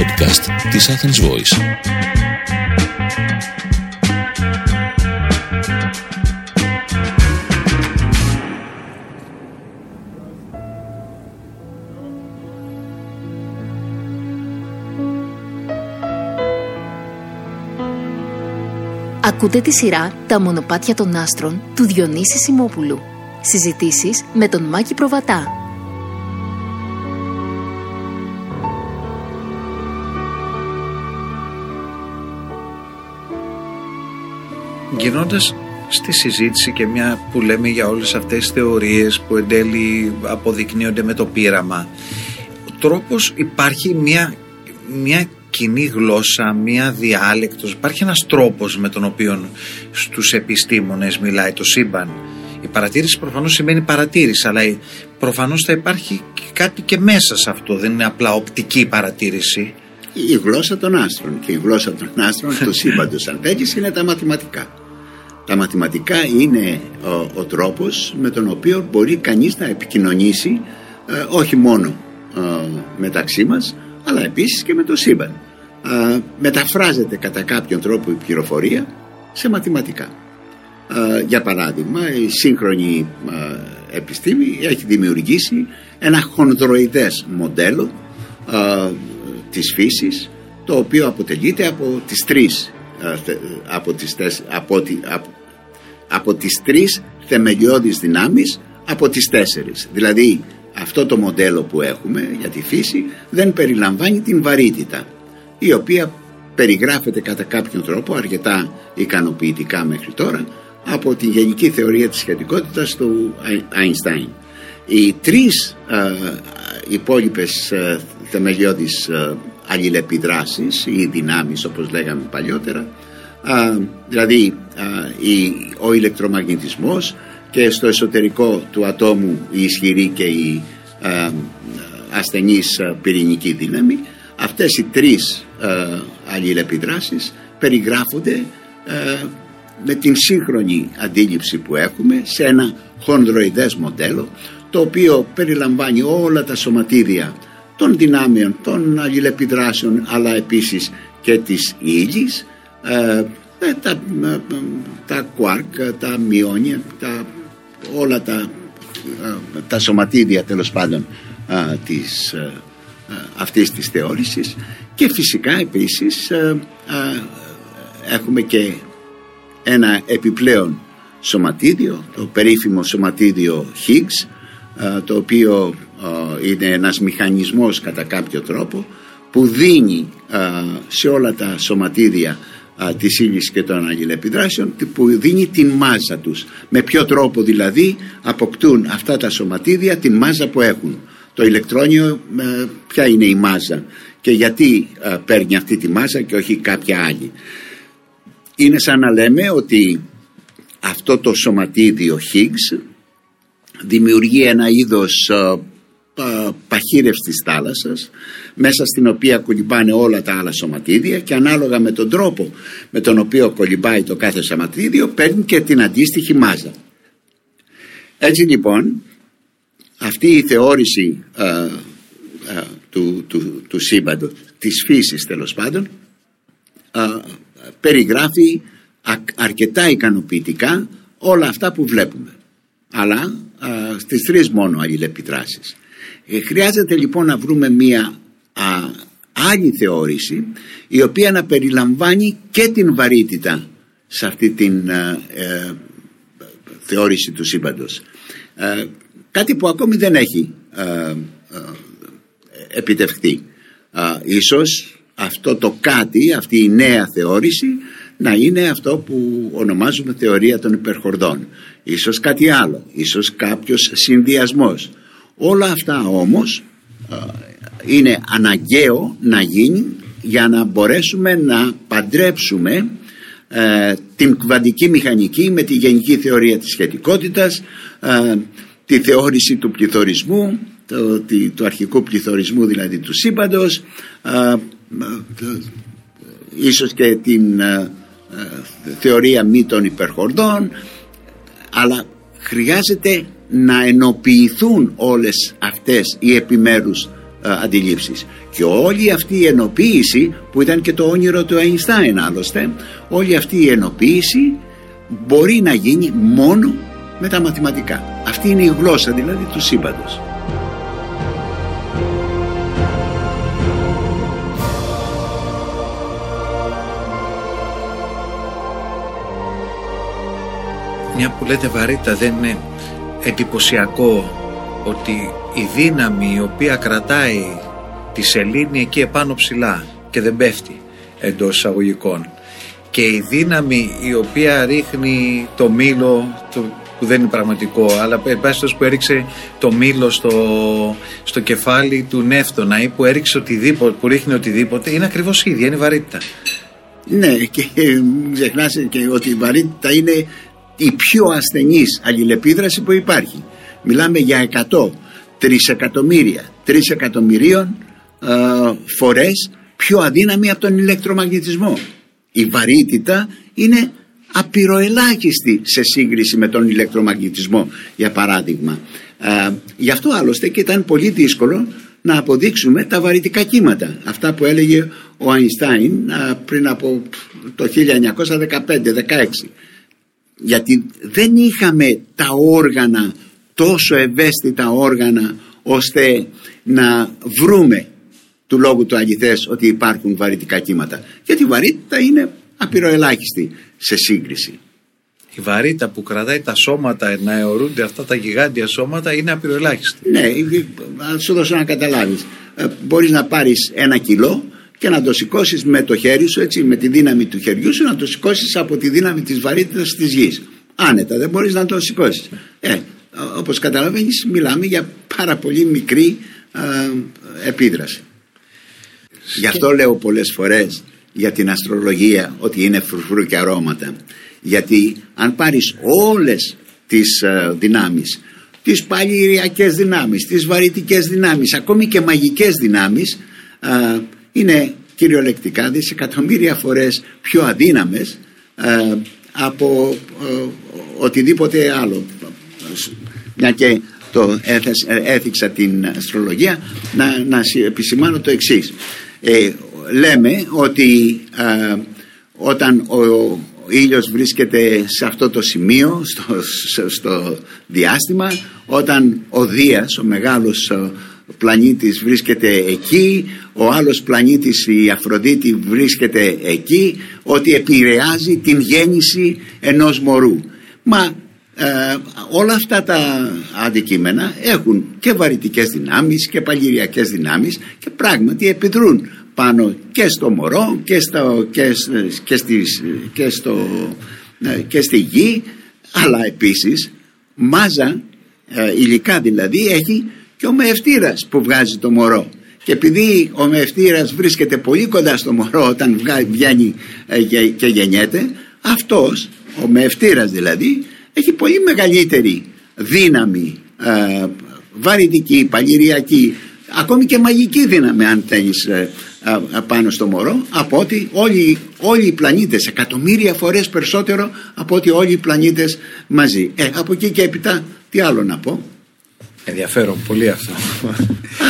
podcast της Athens Voice. Ακούτε τη σειρά «Τα μονοπάτια των άστρων» του Διονύση Σιμόπουλου. Συζητήσεις με τον Μάκη Προβατά. Γινώντας στη συζήτηση και μια που λέμε για όλες αυτές τις θεωρίες που εν τέλει αποδεικνύονται με το πείραμα ο τρόπος υπάρχει μια, μια κοινή γλώσσα, μία διάλεκτος, υπάρχει ένας τρόπος με τον οποίο στους επιστήμονες μιλάει το σύμπαν. Η παρατήρηση προφανώς σημαίνει παρατήρηση, αλλά προφανώς θα υπάρχει κάτι και μέσα σε αυτό, δεν είναι απλά οπτική παρατήρηση. Η γλώσσα των άστρων και η γλώσσα των άστρων του σύμπαντος αν θέλεις είναι τα μαθηματικά. Τα μαθηματικά είναι ο, ο τρόπος με τον οποίο μπορεί κανείς να επικοινωνήσει ε, όχι μόνο ε, μεταξύ μας αλλά επίσης και με το σύμπαν. μεταφράζεται κατά κάποιον τρόπο η πληροφορία σε μαθηματικά. για παράδειγμα, η σύγχρονη επιστήμη έχει δημιουργήσει ένα χονδροειδές μοντέλο της φύσης το οποίο αποτελείται από τις τρεις από τις, από, από, από τις τρεις θεμελιώδεις δυνάμεις από τις τέσσερις δηλαδή αυτό το μοντέλο που έχουμε για τη φύση δεν περιλαμβάνει την βαρύτητα η οποία περιγράφεται κατά κάποιον τρόπο αρκετά ικανοποιητικά μέχρι τώρα από τη γενική θεωρία της σχετικότητας του Einstein. Οι τρεις ε, υπόλοιπες ε, θεμελιώδεις ε, αλληλεπιδράσεις ή δυνάμεις όπως λέγαμε παλιότερα δηλαδή ο ηλεκτρομαγνητισμός και στο εσωτερικό του ατόμου η ισχυρή και η ε, ασθενής ε, πυρηνική δύναμη αυτές οι τρεις ε, αλληλεπιδράσεις περιγράφονται ε, με την σύγχρονη αντίληψη που έχουμε σε ένα χονδροειδές μοντέλο το οποίο περιλαμβάνει όλα τα σωματίδια των δυνάμεων, των αλληλεπιδράσεων αλλά επίσης και της ύλης ε, τα, τα κουάρκ, τα μειόνια, τα όλα τα, τα σωματίδια τέλος πάντων της, αυτής της θεώρησης. Και φυσικά επίσης έχουμε και ένα επιπλέον σωματίδιο το περίφημο σωματίδιο Higgs το οποίο είναι ένας μηχανισμός κατά κάποιο τρόπο που δίνει σε όλα τα σωματίδια α, της ύλης και των αλληλεπιδράσεων που δίνει την μάζα τους. Με ποιο τρόπο δηλαδή αποκτούν αυτά τα σωματίδια την μάζα που έχουν. Το ηλεκτρόνιο ε, ποια είναι η μάζα και γιατί ε, παίρνει αυτή τη μάζα και όχι κάποια άλλη. Είναι σαν να λέμε ότι αυτό το σωματίδιο Higgs δημιουργεί ένα είδος ε, παχύρευση της θάλασσας μέσα στην οποία κολυμπάνε όλα τα άλλα σωματίδια και ανάλογα με τον τρόπο με τον οποίο κολυμπάει το κάθε σωματίδιο παίρνει και την αντίστοιχη μάζα. Έτσι λοιπόν αυτή η θεώρηση του, του, του σύμπαντος, της φύσης τέλος πάντων περιγράφει αρκετά ικανοποιητικά όλα αυτά που βλέπουμε αλλά α, στις τρεις μόνο αλληλεπιδράσεις ε, χρειάζεται λοιπόν να βρούμε μία άλλη θεώρηση η οποία να περιλαμβάνει και την βαρύτητα σε αυτή την ε, ε, θεώρηση του σύμπαντος. κάτι που ακόμη δεν έχει επιτευχθεί. ίσως αυτό το κάτι, αυτή η νέα θεώρηση να είναι αυτό που ονομάζουμε θεωρία των υπερχορδών. Ίσως κάτι άλλο, ίσως κάποιος συνδυασμός Όλα αυτά όμως είναι αναγκαίο να γίνει για να μπορέσουμε να παντρέψουμε ε, την κβαντική μηχανική με τη γενική θεωρία της σχετικότητας ε, τη θεώρηση του πληθωρισμού το, του αρχικού πληθωρισμού δηλαδή του σύμπαντος ε, ίσως και την θεωρία μη των υπερχορδών αλλά χρειάζεται να ενοποιηθούν όλες αυτές οι επιμέρους ε, αντιλήψεις. Και όλη αυτή η ενοποίηση που ήταν και το όνειρο του Αϊνστάιν άλλωστε όλη αυτή η ενοποίηση μπορεί να γίνει μόνο με τα μαθηματικά. Αυτή είναι η γλώσσα δηλαδή του σύμπαντος. Μια που λέτε βαρύτητα δεν είναι εντυπωσιακό ότι η δύναμη η οποία κρατάει τη σελήνη εκεί επάνω ψηλά και δεν πέφτει εντός εισαγωγικών και η δύναμη η οποία ρίχνει το μήλο το, που δεν είναι πραγματικό αλλά που έριξε το μήλο στο, στο κεφάλι του Νεύτωνα ή που έριξε οτιδήποτε, που ρίχνει οτιδήποτε είναι ακριβώς η ίδια, είναι η βαρύτητα. Ναι και ξεχνάς και ότι η βαρύτητα είναι η πιο ασθενής αλληλεπίδραση που υπάρχει. Μιλάμε για 100 τρισεκατομμύρια τρισεκατομμυρίων ε, φορές πιο αδύναμη από τον ηλεκτρομαγνητισμό. Η βαρύτητα είναι απειροελάχιστη σε σύγκριση με τον ηλεκτρομαγνητισμό για παράδειγμα. Ε, γι' αυτό άλλωστε και ήταν πολύ δύσκολο να αποδείξουμε τα βαρυτικά κύματα. Αυτά που έλεγε ο Αϊνστάιν ε, πριν από το 1915-16 γιατί δεν είχαμε τα όργανα τόσο ευαίσθητα όργανα ώστε να βρούμε του λόγου του αληθές ότι υπάρχουν βαρυτικά κύματα. Γιατί η βαρύτητα είναι απειροελάχιστη σε σύγκριση. Η βαρύτητα που κρατάει τα σώματα να αιωρούνται αυτά τα γιγάντια σώματα είναι απειροελάχιστη. Ναι, θα σου δώσω να καταλάβεις. Ε, μπορείς να πάρεις ένα κιλό και να το σηκώσεις με το χέρι σου, έτσι, με τη δύναμη του χεριού σου, να το σηκώσεις από τη δύναμη της βαρύτητας της γης. Άνετα, δεν μπορείς να το σηκώσεις. Ε, όπως καταλαβαίνεις μιλάμε για πάρα πολύ μικρή επίδραση. Γι' αυτό λέω πολλές φορές για την αστρολογία ότι είναι φρουφρού και αρώματα. Γιατί αν πάρεις όλες τις α, δυνάμεις, τις παλιριακές δυνάμεις, τις βαρυτικές δυνάμεις, ακόμη και μαγικές δυνάμεις, είναι κυριολεκτικά δισεκατομμύρια φορές πιο αδύναμες από οτιδήποτε άλλο. Μια και το έθιξα την αστρολογία να, να επισημάνω το εξής. Ε, λέμε ότι όταν ο, ο ήλιος βρίσκεται σε αυτό το σημείο στο, στο διάστημα όταν ο Δίας ο μεγάλος πλανήτης βρίσκεται εκεί ο άλλος πλανήτης η Αφροδίτη βρίσκεται εκεί ότι επηρεάζει την γέννηση ενός μωρού. Μα ε, όλα αυτά τα αντικείμενα έχουν και βαρυτικές δυνάμεις και παλιριακές δυνάμεις και πράγματι επιδρούν πάνω και στο μωρό και, στο, και, και, στις, και, στο, ε, και στη γη. Αλλά επίσης μάζα ε, υλικά δηλαδή έχει και ο μεευτήρας που βγάζει το μωρό. Και επειδή ο μεευτήρας βρίσκεται πολύ κοντά στο μωρό όταν βγαίνει και γεννιέται αυτός ο μεευτήρας δηλαδή έχει πολύ μεγαλύτερη δύναμη ε, βαρυτική, παλιριακή ακόμη και μαγική δύναμη αν θέλεις ε, ε, πάνω στο μωρό από ότι όλοι, όλοι οι πλανήτες εκατομμύρια φορές περισσότερο από ότι όλοι οι πλανήτες μαζί. Ε, από εκεί και έπειτα τι άλλο να πω; Ενδιαφέρον πολύ αυτό.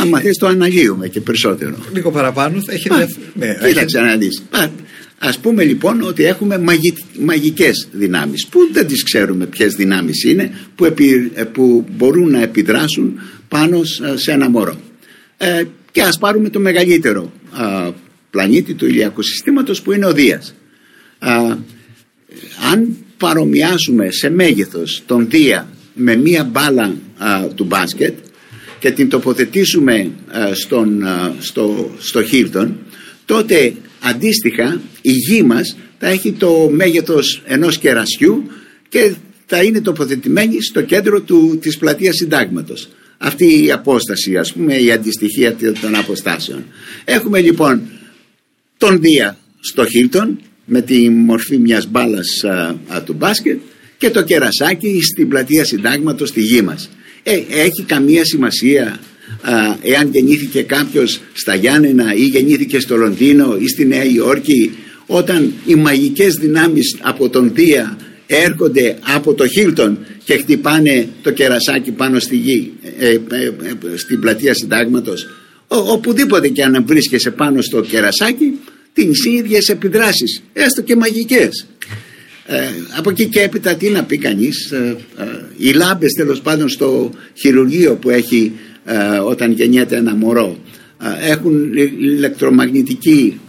Άμα θες το αναλύουμε και περισσότερο. Λίγο παραπάνω θα έχει Ναι, κοίταξε να δεις. Ας πούμε λοιπόν ότι έχουμε μαγι, μαγικές δυνάμεις που δεν τις ξέρουμε ποιες δυνάμεις είναι που, επι, ε, που μπορούν να επιδράσουν πάνω σε ένα μωρό. Ε, και ας πάρουμε το μεγαλύτερο πλανήτη του ηλιακού συστήματος που είναι ο Δίας. αν παρομοιάσουμε σε μέγεθος τον Δία με μία μπάλα του μπάσκετ και την τοποθετήσουμε στον, στο, στο Χίλτον τότε αντίστοιχα η γη μας θα έχει το μέγεθος ενός κερασιού και θα είναι τοποθετημένη στο κέντρο του, της πλατείας συντάγματος. Αυτή η απόσταση ας πούμε η αντιστοιχεία των αποστάσεων. Έχουμε λοιπόν τον Δία στο Χίλτον με τη μορφή μιας μπάλας του μπάσκετ και το κερασάκι στην πλατεία συντάγματος στη γη μας. Ε, έχει καμία σημασία εάν γεννήθηκε κάποιος στα Γιάννενα ή γεννήθηκε στο Λονδίνο ή στη Νέα Υόρκη όταν οι μαγικές δυνάμεις από τον Δία έρχονται από το Χίλτον και χτυπάνε το κερασάκι πάνω στη γη ε, ε, ε, στην πλατεία συντάγματος. Οπουδήποτε και αν βρίσκεσαι πάνω στο κερασάκι τις ίδιες επιδράσεις έστω και μαγικές ε, από εκεί και έπειτα τι να πει κανείς ε, ε, οι λάμπες τέλος πάντων στο χειρουργείο που έχει ε, όταν γεννιέται ένα μωρό έχουν ηλεκτρομαγνητική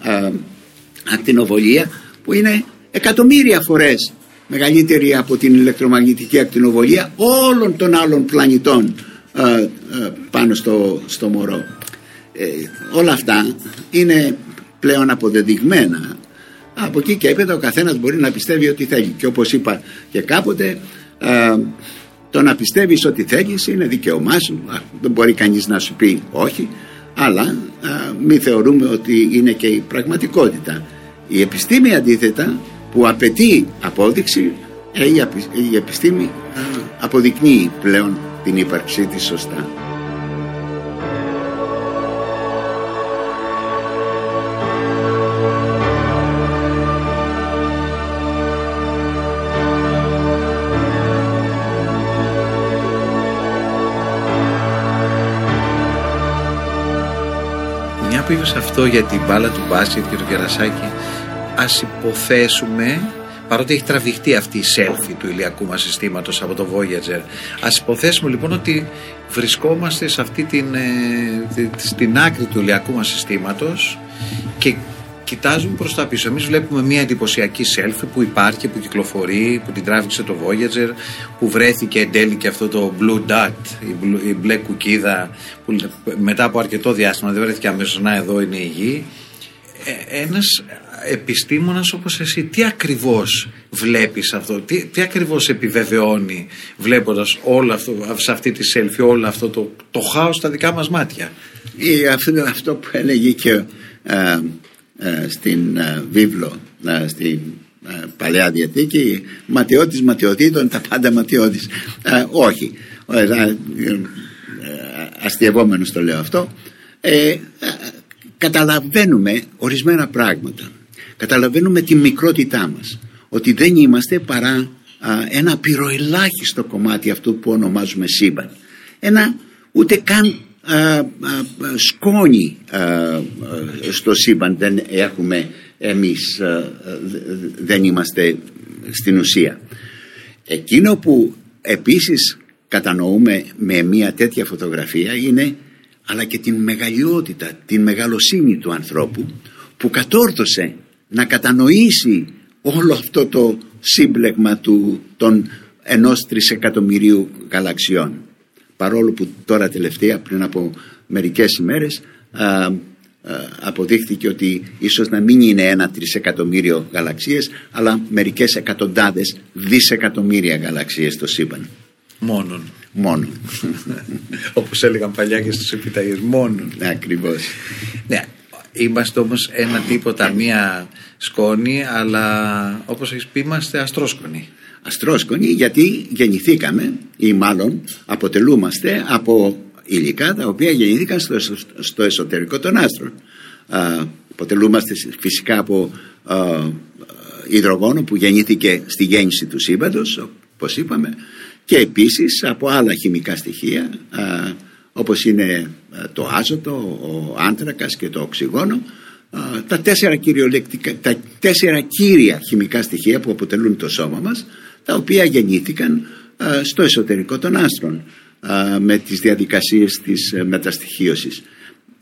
ακτινοβολία που είναι εκατομμύρια φορές μεγαλύτερη από την ηλεκτρομαγνητική ακτινοβολία όλων των άλλων πλανητών πάνω στο, στο μωρό. όλα αυτά είναι πλέον αποδεδειγμένα από εκεί και έπειτα ο καθένας μπορεί να πιστεύει ό,τι θέλει. Και όπως είπα και κάποτε το να πιστεύεις ό,τι θέλεις είναι δικαίωμά σου. Δεν μπορεί κανείς να σου πει όχι αλλά μην θεωρούμε ότι είναι και η πραγματικότητα. Η επιστήμη αντίθετα που απαιτεί απόδειξη ε, η επιστήμη αποδεικνύει πλέον την ύπαρξή της σωστά. Σε αυτό για την μπάλα του μπάσκετ και το κερασάκι ας υποθέσουμε παρότι έχει τραβηχτεί αυτή η selfie του ηλιακού μας συστήματος από το Voyager ας υποθέσουμε λοιπόν ότι βρισκόμαστε σε αυτή την, ε, στην άκρη του ηλιακού μας συστήματος και κοιτάζουμε προς τα πίσω. Εμείς βλέπουμε μια εντυπωσιακή selfie που υπάρχει, που κυκλοφορεί, που την τράβηξε το Voyager, που βρέθηκε εν τέλει και αυτό το Blue Dot, η, μπλε κουκίδα, που μετά από αρκετό διάστημα δεν βρέθηκε αμέσως να εδώ είναι η Γη. Ε, ένας επιστήμονας όπως εσύ, τι ακριβώς βλέπεις αυτό, τι, τι ακριβώς επιβεβαιώνει βλέποντας όλο αυτό, σε αυτή τη selfie, όλο αυτό το, το χάος στα δικά μας μάτια; αυτό, αυτό που έλεγε και ε, ε, στην ε, βίβλο, ε, στην Παλαιά Διαθήκη. Ματιώτης ματιωτήτων τα πάντα ματιώτης. Όχι. Αστειευόμενος το λέω αυτό. Καταλαβαίνουμε ορισμένα πράγματα. Καταλαβαίνουμε τη μικρότητά μας ότι δεν είμαστε παρά ένα πυροελάχιστο κομμάτι αυτού που ονομάζουμε σύμπαν. Ένα ούτε καν σκόνη στο σύμπαν δεν έχουμε εμείς δεν είμαστε στην ουσία. Εκείνο που επίσης κατανοούμε με μια τέτοια φωτογραφία είναι αλλά και την μεγαλειότητα την μεγαλοσύνη του ανθρώπου που κατόρθωσε να κατανοήσει όλο αυτό το σύμπλεγμα του, των ενός τρισεκατομμυρίου γαλαξιών παρόλο που τώρα τελευταία πριν από μερικές ημέρες α, αποδείχθηκε ότι ίσως να μην είναι ένα τρισεκατομμύριο γαλαξίες αλλά μερικές εκατοντάδες δισεκατομμύρια γαλαξίες στο σύμπαν. Μόνον. Μόνον. Όπως έλεγαν παλιά και στους επιταγές. Μόνον. Ακριβώς. Ναι. Είμαστε όμως ένα τίποτα, μία σκόνη, αλλά όπως έχεις πει είμαστε αστρόσκονοι αστρόσκονοι γιατί γεννηθήκαμε ή μάλλον αποτελούμαστε από υλικά τα οποία γεννήθηκαν στο, στο εσωτερικό των άστρων. Α, αποτελούμαστε φυσικά από α, υδρογόνο που γεννήθηκε στη γέννηση του σύμπαντος όπως είπαμε και επίσης από άλλα χημικά στοιχεία α, όπως είναι το άζωτο, ο άνθρακας και το οξυγόνο τα τέσσερα, τα τέσσερα κύρια χημικά στοιχεία που αποτελούν το σώμα μας τα οποία γεννήθηκαν στο εσωτερικό των άστρων με τις διαδικασίες της ε, μεταστοιχίωσης.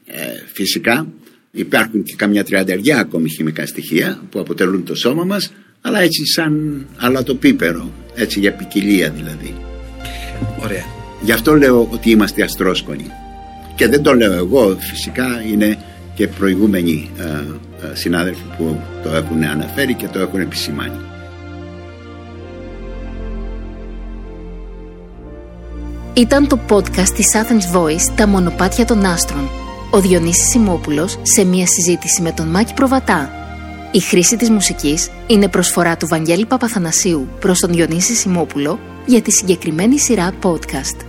Ε, φυσικά υπάρχουν και καμιά τριανταριά ακόμη χημικά στοιχεία που αποτελούν το σώμα μας αλλά έτσι σαν αλατοπίπερο, έτσι για ποικιλία δηλαδή. Ωραία. Γι' αυτό λέω ότι είμαστε αστρόσκονοι. Και δεν το λέω εγώ, φυσικά είναι και προηγούμενοι συνάδελφοι που το έχουν αναφέρει και το έχουν επισημάνει. Ήταν το podcast της Athens Voice «Τα μονοπάτια των άστρων». Ο Διονύσης Σιμόπουλος σε μια συζήτηση με τον Μάκη Προβατά. Η χρήση της μουσικής είναι προσφορά του Βαγγέλη Παπαθανασίου προς τον Διονύση Σιμόπουλο για τη συγκεκριμένη σειρά podcast.